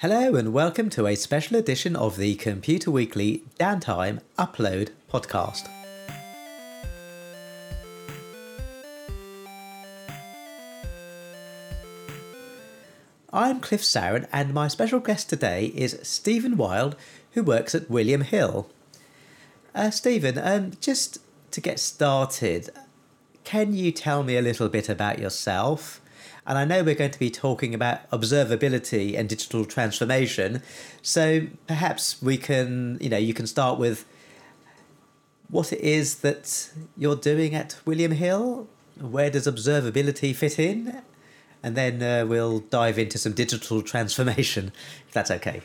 Hello and welcome to a special edition of the Computer Weekly Downtime Upload podcast. I'm Cliff Saran, and my special guest today is Stephen Wild, who works at William Hill. Uh, Stephen, um, just to get started, can you tell me a little bit about yourself? And I know we're going to be talking about observability and digital transformation. So perhaps we can, you know, you can start with what it is that you're doing at William Hill. Where does observability fit in? And then uh, we'll dive into some digital transformation, if that's okay.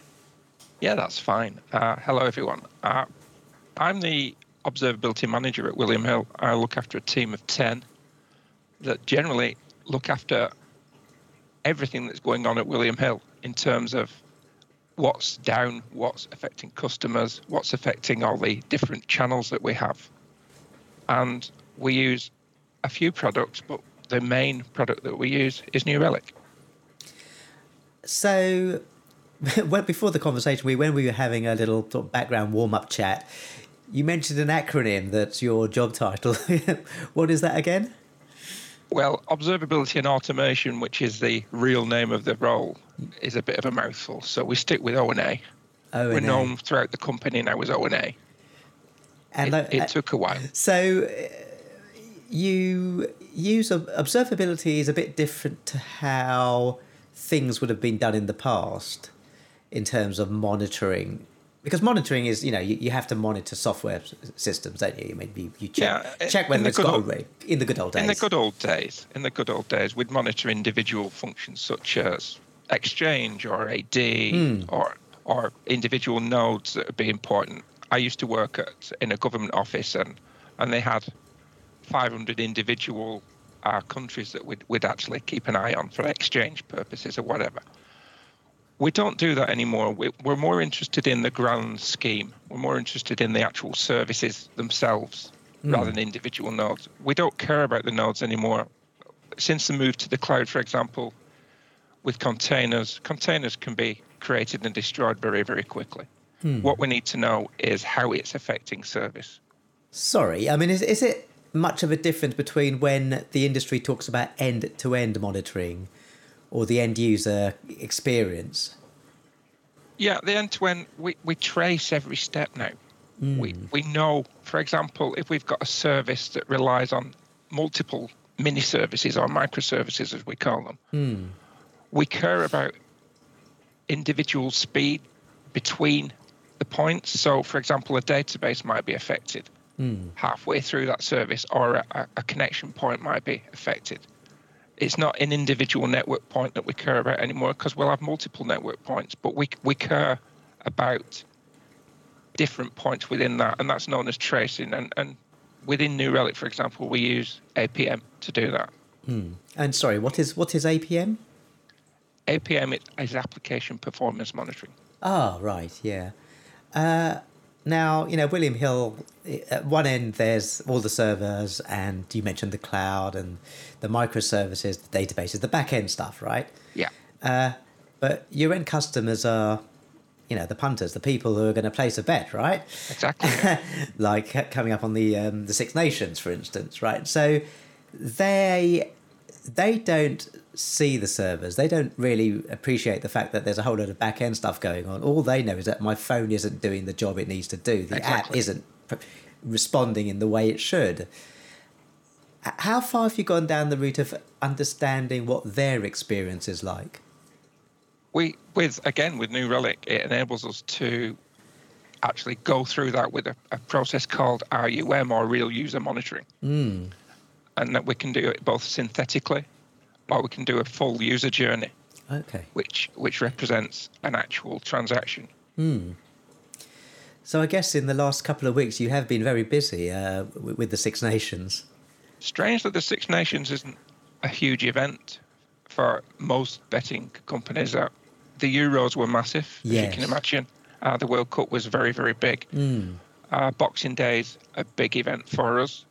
Yeah, that's fine. Uh, hello, everyone. Uh, I'm the observability manager at William Hill. I look after a team of 10 that generally look after everything that's going on at William Hill in terms of what's down, what's affecting customers, what's affecting all the different channels that we have. And we use a few products, but the main product that we use is New Relic. So, before the conversation, we when we were having a little background warm up chat, you mentioned an acronym that's your job title. what is that again? Well, observability and automation, which is the real name of the role, is a bit of a mouthful. So we stick with O&A. O&A. We're known throughout the company now as O&A. And it, it uh, took a while. So uh, you use observability is a bit different to how things would have been done in the past in terms of monitoring because monitoring is you know you, you have to monitor software systems don't you? I mean you, you check, yeah, check whether it's got old, in the good old days in the good old days in the good old days we'd monitor individual functions such as exchange or ad mm. or or individual nodes that would be important. I used to work at in a government office and and they had 500 individual uh, countries that we'd, we'd actually keep an eye on for exchange purposes or whatever we don't do that anymore. We're more interested in the grand scheme. We're more interested in the actual services themselves mm. rather than individual nodes. We don't care about the nodes anymore. Since the move to the cloud, for example, with containers, containers can be created and destroyed very, very quickly. Hmm. What we need to know is how it's affecting service. Sorry, I mean, is, is it much of a difference between when the industry talks about end to end monitoring or the end user experience? Yeah, the end to end, we, we trace every step now. Mm. We, we know, for example, if we've got a service that relies on multiple mini services or microservices, as we call them, mm. we care about individual speed between the points. So, for example, a database might be affected mm. halfway through that service, or a, a connection point might be affected it's not an individual network point that we care about anymore because we'll have multiple network points, but we we care about different points within that, and that's known as tracing. And and within New Relic, for example, we use APM to do that. Hmm. And sorry, what is what is APM? APM is application performance monitoring. Ah, right, yeah. Uh, now, you know, William Hill, at one end, there's all the servers, and you mentioned the cloud and the microservices, the databases, the back end stuff, right? Yeah. Uh, but your end customers are, you know, the punters, the people who are going to place a bet, right? Exactly. like coming up on the um, the Six Nations, for instance, right? So they they don't see the servers. They don't really appreciate the fact that there's a whole lot of back end stuff going on. All they know is that my phone isn't doing the job it needs to do. The exactly. app isn't responding in the way it should. How far have you gone down the route of understanding what their experience is like? We, with again with New Relic, it enables us to actually go through that with a, a process called RUM or Real User Monitoring. Mm and that we can do it both synthetically or we can do a full user journey. Okay. Which which represents an actual transaction. Hmm. So I guess in the last couple of weeks you have been very busy uh, with the Six Nations. Strangely, the Six Nations isn't a huge event for most betting companies. Uh, the Euros were massive, yes. as you can imagine. Uh, the World Cup was very, very big. Mm. Uh, Boxing Day is a big event for us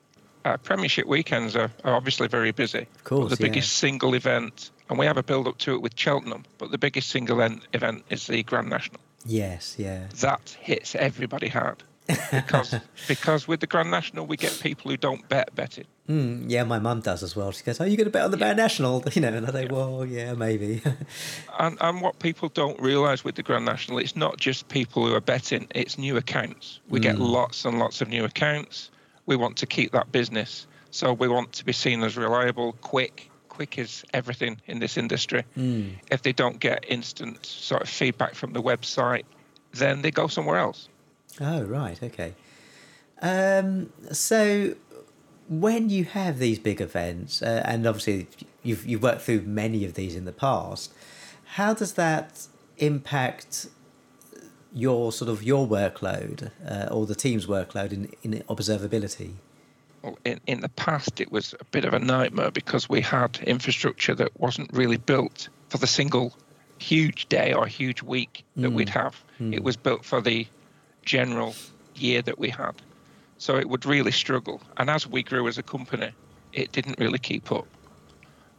uh, Premiership weekends are, are, obviously very busy. Of course, the biggest yeah. single event and we have a build up to it with Cheltenham, but the biggest single event is the Grand National. Yes, yeah. That hits everybody hard because because with the Grand National we get people who don't bet bet it. Mm, yeah, my mum does as well. She goes, "Are you going to bet on the yeah. Grand National?" You know, and I say, "Well, yeah, maybe." and and what people don't realise with the Grand National, it's not just people who are betting; it's new accounts. We mm. get lots and lots of new accounts. We want to keep that business, so we want to be seen as reliable, quick. Quick is everything in this industry. Mm. If they don't get instant sort of feedback from the website, then they go somewhere else. Oh right, okay. Um, so when you have these big events, uh, and obviously you've you've worked through many of these in the past, how does that impact your sort of your workload uh, or the team's workload in, in observability? Well, in, in the past, it was a bit of a nightmare because we had infrastructure that wasn't really built for the single huge day or huge week that mm. we'd have. Mm. It was built for the general year that we had. So it would really struggle. And as we grew as a company, it didn't really keep up.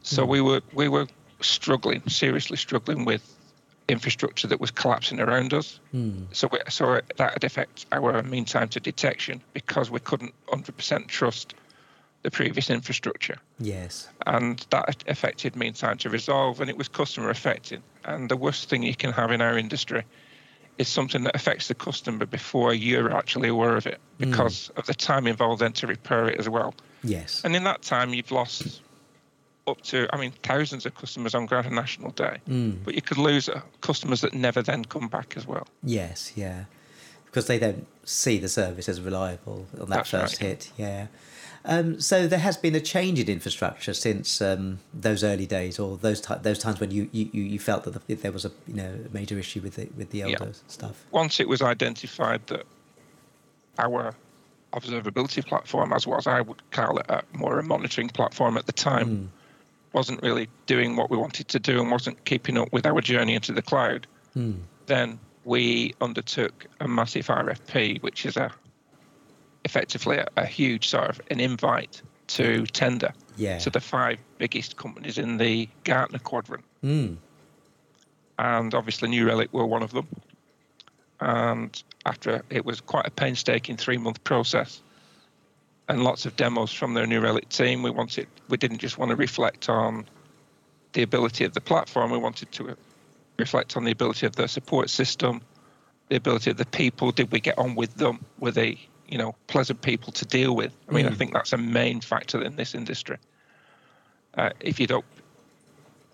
So mm. we were we were struggling, seriously struggling with infrastructure that was collapsing around us. Mm. So we, so that would affect our mean time to detection because we couldn't 100% trust the previous infrastructure. Yes. And that affected mean time to resolve, and it was customer affecting. And the worst thing you can have in our industry is something that affects the customer before you're actually aware of it hmm. because mm. of the time involved then to repair it as well. Yes. And in that time, you've lost up to, I mean, thousands of customers on Grand National Day, mm. but you could lose uh, customers that never then come back as well. Yes, yeah. Because they don't see the service as reliable on that That's first right. hit, yeah. Um, so there has been a change in infrastructure since um, those early days, or those t- those times when you, you, you felt that the, there was a you know a major issue with the with the elder yeah. stuff. Once it was identified that our observability platform, as was I would call it, a more a monitoring platform at the time, mm. Wasn't really doing what we wanted to do and wasn't keeping up with our journey into the cloud, mm. then we undertook a massive RFP, which is a effectively a, a huge sort of an invite to tender yeah. to the five biggest companies in the Gartner quadrant. Mm. And obviously, New Relic were one of them. And after it was quite a painstaking three month process and lots of demos from their New Relic team, we wanted we didn't just want to reflect on the ability of the platform, we wanted to reflect on the ability of the support system, the ability of the people. Did we get on with them? Were they you know pleasant people to deal with. I mean, mm. I think that's a main factor in this industry. Uh, if you don't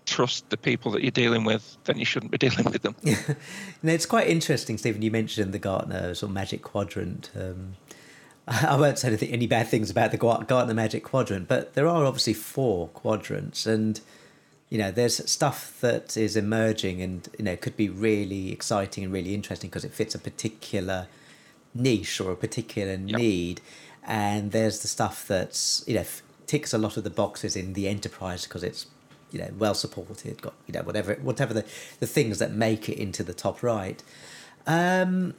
trust the people that you're dealing with, then you shouldn't be dealing with them. now, it's quite interesting, Stephen. You mentioned the Gartner sort of Magic Quadrant. Um, I won't say anything, any bad things about the Gartner Magic Quadrant, but there are obviously four quadrants, and you know, there's stuff that is emerging, and you know, could be really exciting and really interesting because it fits a particular niche or a particular yep. need, and there's the stuff that's you know ticks a lot of the boxes in the enterprise because it's you know well supported, got you know whatever whatever the the things that make it into the top right. Um,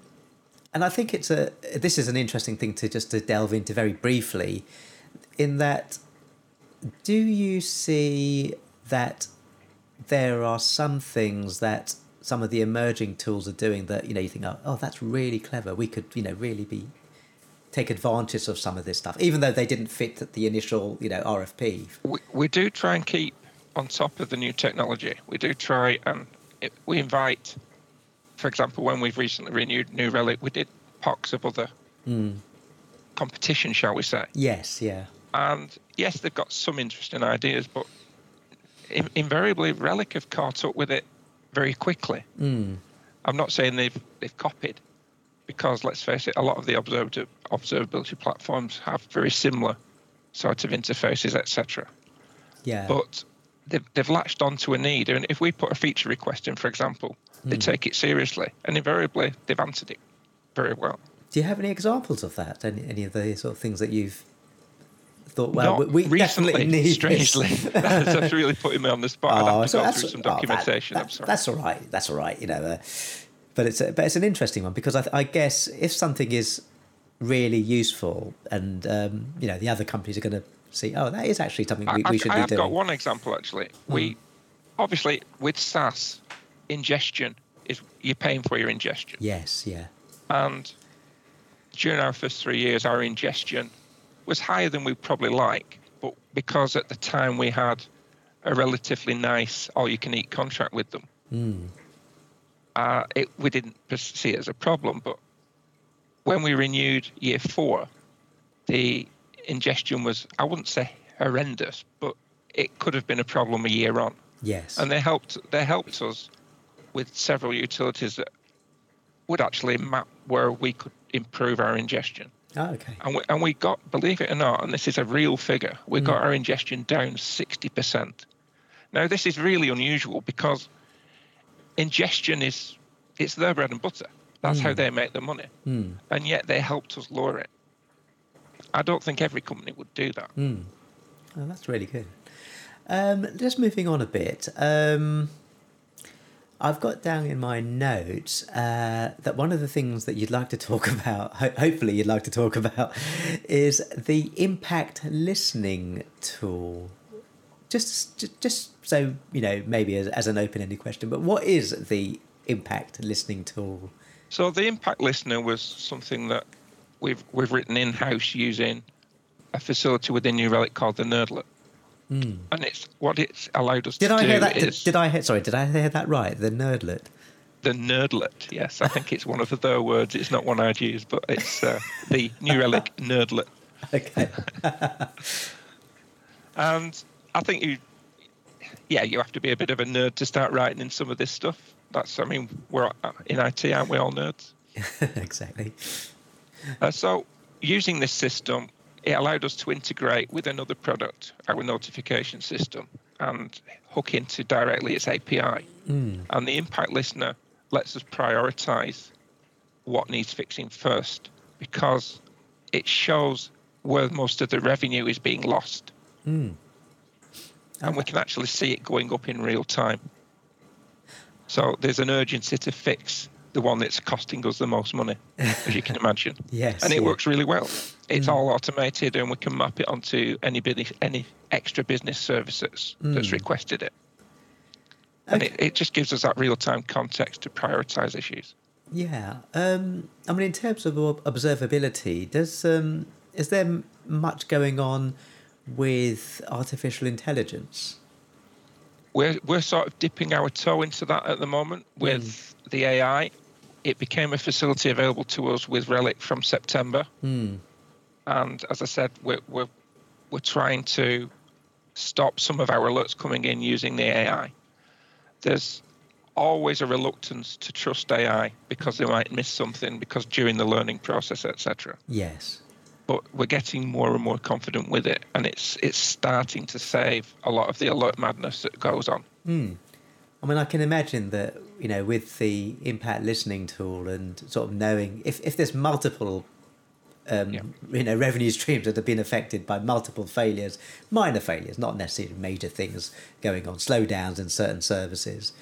and I think it's a this is an interesting thing to just to delve into very briefly, in that, do you see that there are some things that some of the emerging tools are doing that you know you think oh, oh that's really clever. We could you know really be take advantage of some of this stuff even though they didn't fit the initial you know rfp we, we do try and keep on top of the new technology. We do try and it, we invite for example when we've recently renewed New Relic we did POCs of other mm. competition shall we say yes yeah and yes they've got some interesting ideas but invariably relic have caught up with it very quickly. Mm. I'm not saying they've they've copied, because let's face it, a lot of the observability platforms have very similar sort of interfaces, etc. Yeah. But they've, they've latched onto a need, and if we put a feature request in, for example, they mm. take it seriously, and invariably they've answered it very well. Do you have any examples of that? Any, any of the sort of things that you've thought, well, Not we recently, definitely need strangely. that's, that's, really putting me on the spot. Oh, I'd have to so go through some documentation. Oh, that, that, that's all right. That's all right. You know, uh, but it's a, but it's an interesting one because I, I guess if something is really useful, and um, you know, the other companies are going to see, oh, that is actually something we, I, we should I, be have doing. got one example actually. Mm. We obviously with SaaS, ingestion is you're paying for your ingestion. Yes, yeah. And during our first three years, our ingestion was higher than we'd probably like, but because at the time we had a relatively nice all-you-can-eat contract with them, Mm. uh, it, we didn't see it as a problem. But when we renewed year four, the ingestion was, I wouldn't say horrendous, but it could have been a problem a year on. Yes. And they helped they helped us with several utilities that would actually map where we could improve our ingestion. oh, okay. And we, and we got, believe it or not, and this is a real figure, we Hmm. got our ingestion down 60%. Now, this is really unusual because ingestion is it's their bread and butter. That's how Mm. they make their money. Mm. And yet they helped us lower it. I don't think every company would do that. Mm. Oh, that's really good. Um, just moving on a bit. Um, I've got down in my notes uh, that one of the things that you'd like to talk about, ho- hopefully you'd like to talk about, is the impact listening tool. Just, just, so you know, maybe as, as an open-ended question, but what is the impact listening tool? So the impact listener was something that we've we've written in house using a facility within New Relic called the Nerdlet. Mm. And it's what it's allowed us Did to I do hear that? Did, did I hear? Sorry, did I hear that right? The nerdlet. the Nerdlet. Yes, I think it's one of the words. It's not one I'd use, but it's uh, the New Relic Nerdlet. Okay. And I think you, yeah, you have to be a bit of a nerd to start writing in some of this stuff. That's, I mean, we're uh, in IT, aren't we all nerds? exactly. Uh, so using this system, it allowed us to integrate with another product, our notification system, and hook into directly its API. Mm. And the impact listener lets us prioritize what needs fixing first because it shows where most of the revenue is being lost. Mm. And we can actually see it going up in real time. So there's an urgency to fix the one that's costing us the most money, as you can imagine. Yes. and it yeah. works really well. It's Mm. all automated, and we can map it onto any business, any extra business services that's Mm. requested it. And it, it just gives us that real time context to prioritize issues. Yeah. Um, I mean, in terms of observability, does um, is there much going on with artificial intelligence? We're, we're sort of dipping our toe into that at the moment with the AI. It became a facility available to us with Relic from September. Hmm. And as I said, we're, we're, we're trying to stop some of our alerts coming in using the AI. There's always a reluctance to trust AI because they might miss something because during the learning process, etc. Yes. But we're getting more and more confident with it, and it's it's starting to save a lot of the alert madness that goes on. Hmm. I mean, I can imagine that you know with the impact listening tool and sort of knowing if if there's multiple. Um, Yeah. You know, revenue streams that have been affected by multiple failures, minor failures, not necessarily major things going on, slowdowns in certain services,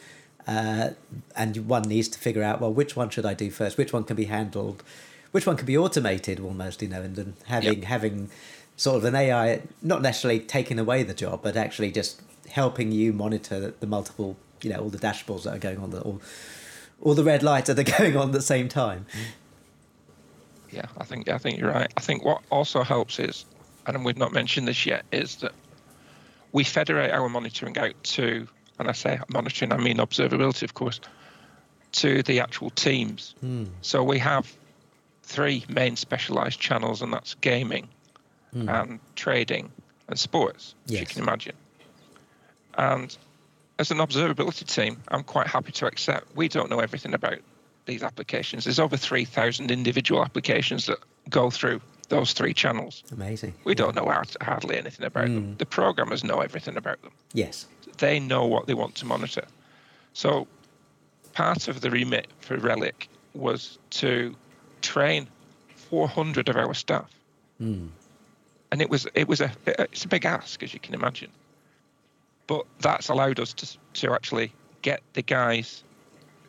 uh, and one needs to figure out well which one should I do first, which one can be handled, which one can be automated almost, you know, and then having having sort of an AI not necessarily taking away the job, but actually just helping you monitor the multiple, you know, all the dashboards that are going on, the, all, all the red lights that are going on at the same time. Yeah, I think I think you're right. I think what also helps is, and we've not mentioned this yet, is that we federate our monitoring out to, and I say monitoring, I mean observability, of course, to the actual teams. Hmm. So we have three main specialized channels, and that's gaming, Hmm. and trading, and sports, as you can imagine. And as an observability team, I'm quite happy to accept we don't know everything about these applications. There's over 3,000 individual applications that go through those three channels. Amazing. We don't know hardly anything about them. Mm. The programmers know everything about them. Yes. They know what they want to monitor. So part of the remit for Relic was to train 400 of our staff Hmm. and it was it was a it's a big ask as you can imagine but that's allowed us to to actually get the guys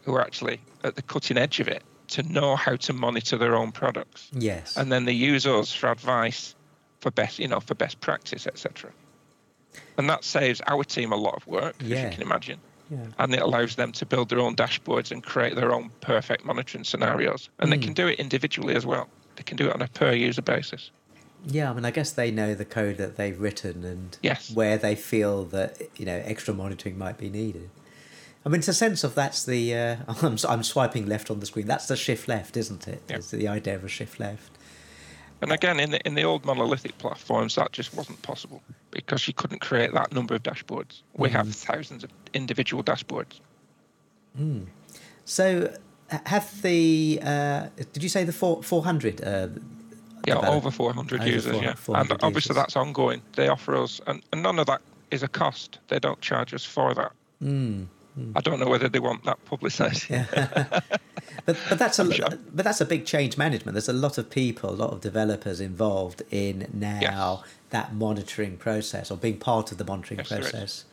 who are actually at the cutting edge of it to know how to monitor their own products Yes. and then they use us for advice for best you know for best practice etc And that saves our team a lot of work, Yeah. as you can imagine. Yeah. And it allows them to build their own dashboards and create their own perfect monitoring scenarios. And they Hmm. can do it individually as well. They can do it on a per user basis. Yeah, I mean, I guess they know the code that they've written and Yes. where they feel that you know extra monitoring might be needed. I mean, it's a sense of that's the. Uh, I'm I'm swiping left on the screen. That's the shift left, isn't it? Yeah. It's the idea of a shift left. And again, in the in the old monolithic platforms, that just wasn't possible because you couldn't create that number of dashboards. We Mm-hmm. have thousands of individual dashboards. So, have the? Uh, did you say the four four hundred? Uh, Yeah, develop- over 400 Over users. 400 yeah, 400 and obviously users. that's ongoing. They offer us, and, and none of that is a cost. They don't charge us for that. Mm, I don't know whether they want that publicised. Yeah. But but that's a sure. but that's a big change management. There's a lot of people, a lot of developers involved in now that monitoring process or being part of the monitoring Yes, process.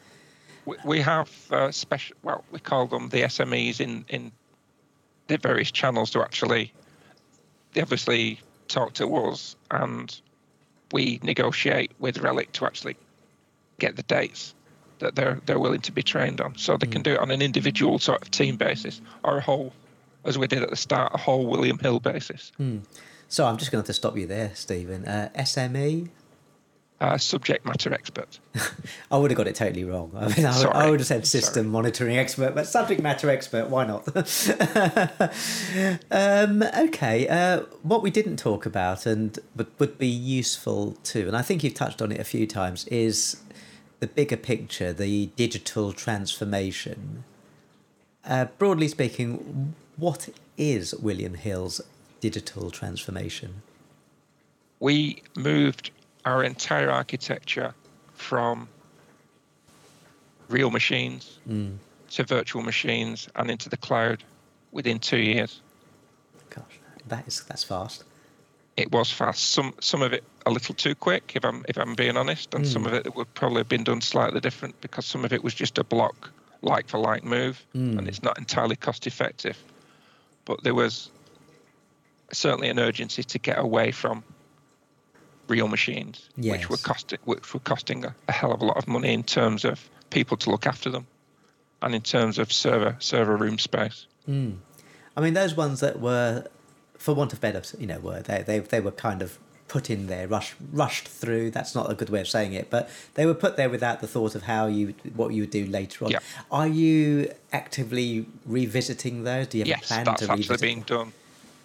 We, we have uh, special. Well, we call them the SMEs in in the various channels to actually. They obviously talk to us, and we negotiate with Relic to actually get the dates that they're they're willing to be trained on, so they can do it on an individual sort of team basis or a whole, as we did at the start, a whole William Hill basis. So I'm just going to to stop you there, Stephen. Uh, SME. Uh, subject matter expert. I would have got it totally wrong. I mean, I, would- I would have said system Sorry. monitoring expert, but subject matter expert, why not? um, okay, uh, what we didn't talk about and would, would be useful too, and I think you've touched on it a few times, is the bigger picture, the digital transformation. Uh, broadly speaking, what is William Hill's digital transformation? we moved our entire architecture from real machines hmm. to virtual machines and into the cloud within two years. Gosh, that is that's fast. It was fast. Some some of it a little too quick, if I'm if I'm being honest, and some hmm. of it would probably have been done slightly different because some of it was just a block like for like move, hmm. and it's not entirely cost effective. But there was certainly an urgency to get away from real machines, which were costing which were costing a, a hell of a lot of money in terms of people to look after them, and in terms of server server room space. Hmm. I mean, those ones that were, for want of better, you know, were they, they, they were kind of put in there, rushed, rushed through. That's not a good way of saying it, but they were put there without the thought of how you, what you would do later on. Yeah. Are you actively revisiting those? Do you have a Yes, plan that's to actually revisit? being done.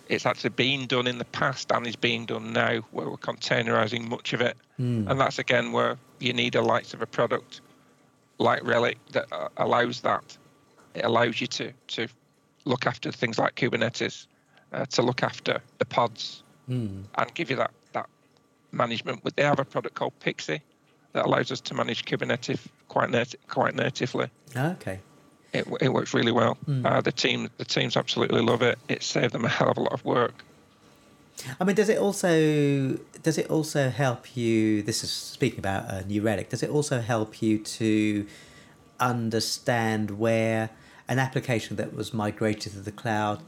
It's actually been done in the past and is being done now, where we're containerizing much of it, Hmm. and that's again where you need a likes of a product like Relic that uh, allows that. It allows you to to look after things like Kubernetes, uh, to look after the pods, Hmm. and give you that that management. But they have a product called Pixie that allows us to manage Kubernetes quite nat- quite natively. Okay. It, it works really well. Hmm. Uh, the team the teams absolutely love it. It saved them a hell of a lot of work. I mean, does it also does it also help you? This is speaking about a New Relic. Does it also help you to understand where an application that was migrated to the cloud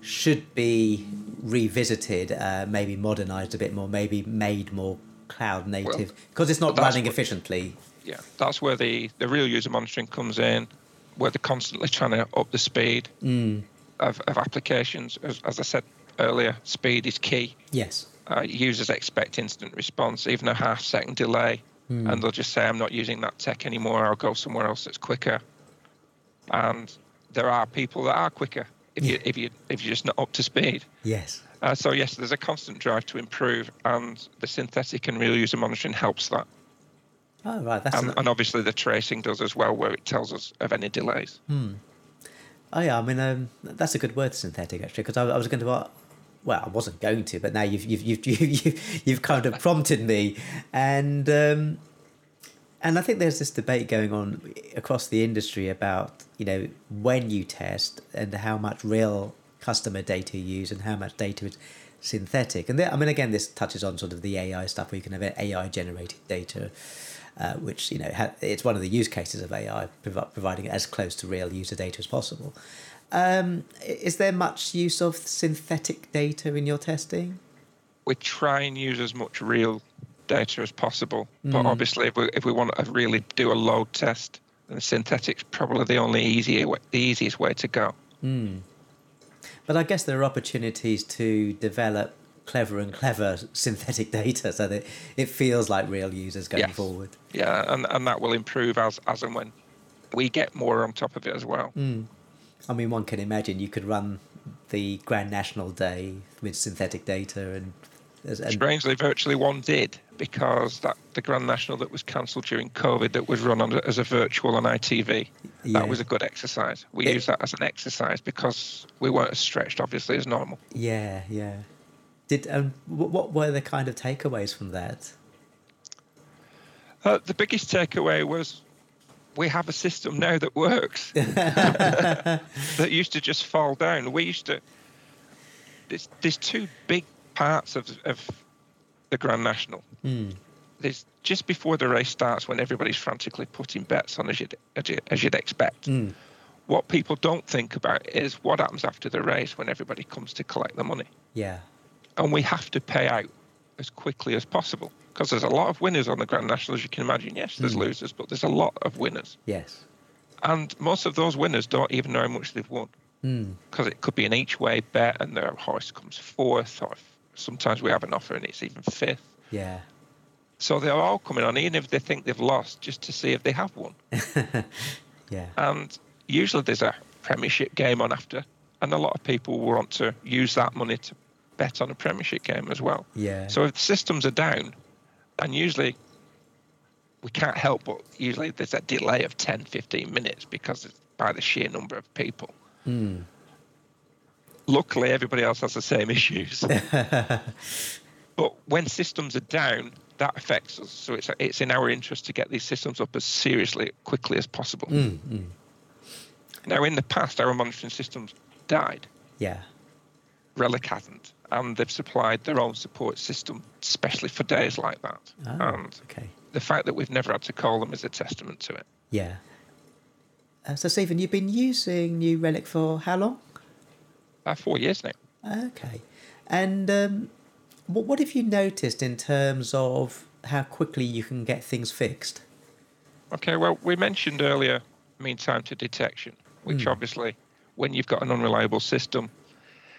should be revisited, uh, maybe modernized a bit more, maybe made more cloud native because it's not running what- efficiently. Yeah, that's where the, the real user monitoring comes in, where they're constantly trying to up the speed of, of applications. As, as I said earlier, speed is key. Yes. Uh, users expect instant response, even a half second delay, and they'll just say, I'm not using that tech anymore, I'll go somewhere else that's quicker. And there are people that are quicker if, you, if, you, if you're just not up to speed. Yes. Uh, so yes, there's a constant drive to improve, and the synthetic and real user monitoring helps that. Oh right, that's And, an- and obviously the tracing does as well, where it tells us of any delays. Oh yeah, I mean um, that's a good word, synthetic, actually, because I, I was going to. Uh, well, I wasn't going to, but now you've you've you've you've, you've kind of prompted me, and um, and I think there's this debate going on across the industry about you know when you test and how much real customer data you use and how much data is synthetic. And there, I mean, again, this touches on sort of the AI stuff where you can have AI generated data. Uh, which you know ha- it's one of the use cases of AI, provi- providing as close to real user data as possible. Um, is there much use of synthetic data in your testing? We try and use as much real data as possible. But Mm. obviously, if we, if we want to really do a load test, then synthetic's probably the only easier way, the easiest way to go. Mm. But I guess there are opportunities to develop clever and clever synthetic data so that it feels like real users going Yes. forward. Yeah, and, and that will improve as as and when we get more on top of it as well. Mm. I mean, one can imagine you could run the Grand National Day with synthetic data and. and Strangely, virtually one did because that the Grand National that was cancelled during COVID that was run on, as a virtual on ITV. Yeah. That was a good exercise. We It- used that as an exercise because we weren't as stretched, obviously, as normal. Yeah, yeah. Did um, wh- what were the kind of takeaways from that? Uh, the biggest takeaway was we have a system now that works that used to just fall down. We used to. There's, there's two big parts of, of the Grand National. Hmm. There's just before the race starts when everybody's frantically putting bets on as you'd, as, you, as you'd expect. Mm. What people don't think about is what happens after the race when everybody comes to collect the money. Yeah. And we have to pay out as quickly as possible because there's a lot of winners on the Grand National, as you can imagine. Yes, there's Mm. losers, but there's a lot of winners. Yes. And most of those winners don't even know how much they've won Mm. because it could be an each way bet and their horse comes fourth, or sometimes we have an offer and it's even fifth. Yeah. So they're all coming on, even if they think they've lost, just to see if they have won. yeah. And usually there's a Premiership game on after, and a lot of people want to use that money to bet on a Premiership game as well. Yeah. So if the systems are down, and usually we can't help but usually there's a delay of 10, 15 minutes because it's by the sheer number of people. Mm. Luckily, everybody else has the same issues. but when systems are down, that affects us. So it's it's in our interest to get these systems up as seriously, quickly as possible. Mm, mm. Now, in the past, our monitoring systems died. Yeah. Relic hasn't, and they've supplied their own support system, especially for days like that. Oh, And okay. the fact that we've never had to call them is a testament to it. Yeah. Uh, so, Stephen, you've been using New Relic for how long? Uh, four years now. Okay. And um, what, what have you noticed in terms of how quickly you can get things fixed? Okay, well, we mentioned earlier mean time to detection, which Hmm. obviously, when you've got an unreliable system,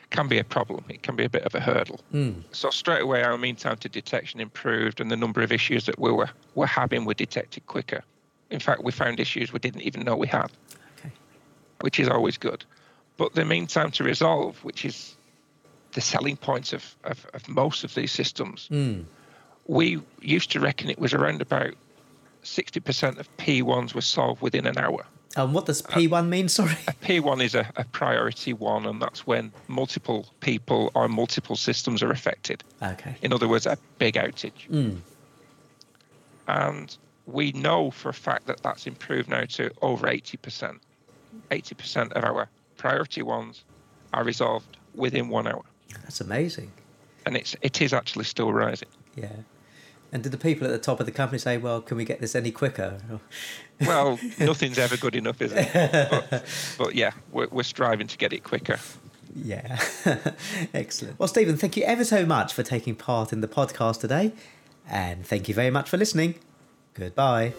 can be a problem. It can be a bit of a hurdle. Mm. So straight away, our mean time to detection improved, and the number of issues that we were were having were detected quicker. In fact, we found issues we didn't even know we had, Okay. which is always good. But the mean time to resolve, which is the selling point of, of, of most of these systems, Mm. we used to reckon it was around about 60% of P1s were solved within an hour. And what does P1 mean? Sorry. A P1 is a, a priority one, and that's when multiple people or multiple systems are affected. Okay. In other words, a big outage. Mm. And we know for a fact that that's improved now to over 80%. 80% of our priority ones are resolved within one hour. That's amazing. And it's, it is actually still rising. Yeah. And did the people at the top of the company say, well, can we get this any quicker? Well, nothing's ever good enough, is it? But, but yeah, we're, we're striving to get it quicker. Yeah. Excellent. Well, Stephen, thank you ever so much for taking part in the podcast today. And thank you very much for listening. Goodbye.